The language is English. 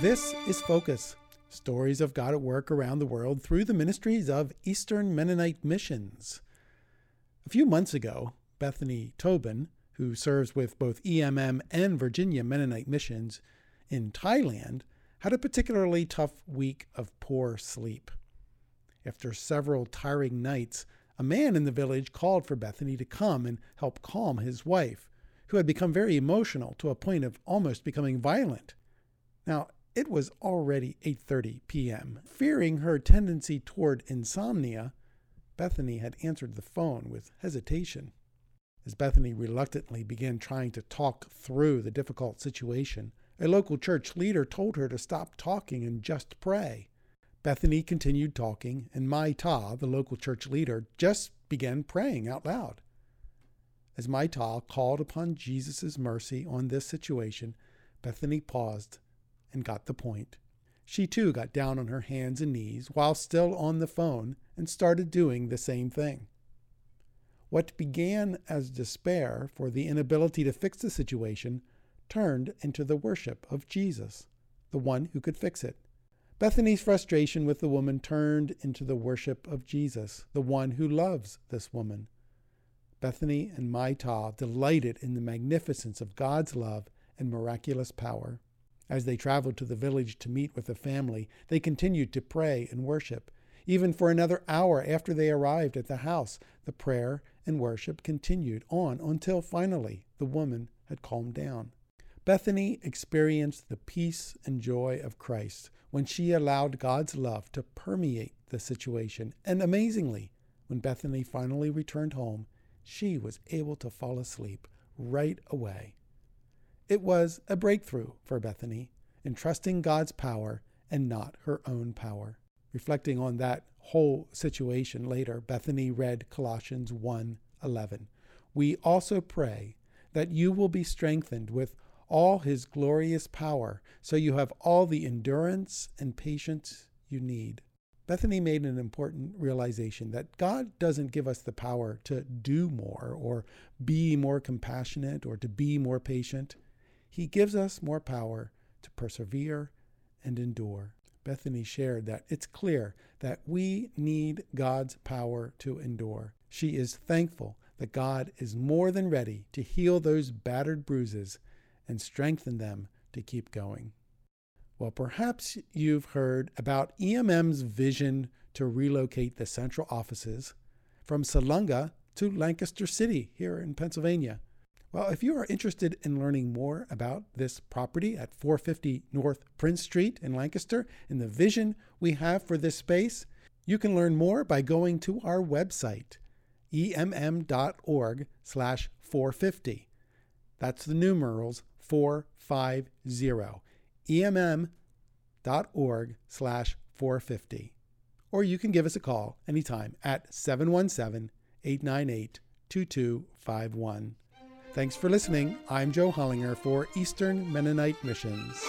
This is Focus stories of God at work around the world through the ministries of Eastern Mennonite Missions. A few months ago, Bethany Tobin, who serves with both EMM and Virginia Mennonite Missions in Thailand, had a particularly tough week of poor sleep. After several tiring nights, a man in the village called for Bethany to come and help calm his wife, who had become very emotional to a point of almost becoming violent. Now, it was already 8:30 p.m. Fearing her tendency toward insomnia, Bethany had answered the phone with hesitation. As Bethany reluctantly began trying to talk through the difficult situation, a local church leader told her to stop talking and just pray. Bethany continued talking, and Mai Ta, the local church leader, just began praying out loud. As Mai Ta called upon Jesus' mercy on this situation, Bethany paused and got the point. She too got down on her hands and knees while still on the phone and started doing the same thing. What began as despair for the inability to fix the situation turned into the worship of Jesus, the one who could fix it. Bethany's frustration with the woman turned into the worship of Jesus, the one who loves this woman. Bethany and Mai Ta delighted in the magnificence of God's love and miraculous power. As they traveled to the village to meet with the family, they continued to pray and worship. Even for another hour after they arrived at the house, the prayer and worship continued on until finally the woman had calmed down. Bethany experienced the peace and joy of Christ when she allowed God's love to permeate the situation. And amazingly, when Bethany finally returned home, she was able to fall asleep right away. It was a breakthrough for Bethany in trusting God's power and not her own power. Reflecting on that whole situation later, Bethany read Colossians 1:11. We also pray that you will be strengthened with all his glorious power, so you have all the endurance and patience you need. Bethany made an important realization that God doesn't give us the power to do more or be more compassionate or to be more patient. He gives us more power to persevere and endure. Bethany shared that it's clear that we need God's power to endure. She is thankful that God is more than ready to heal those battered bruises and strengthen them to keep going. Well, perhaps you've heard about EMM's vision to relocate the central offices from Salunga to Lancaster City here in Pennsylvania. Well, if you are interested in learning more about this property at 450 North Prince Street in Lancaster and the vision we have for this space, you can learn more by going to our website, emm.org slash 450. That's the numerals 450, emm.org slash 450. Or you can give us a call anytime at 717 898 2251. Thanks for listening. I'm Joe Hollinger for Eastern Mennonite Missions.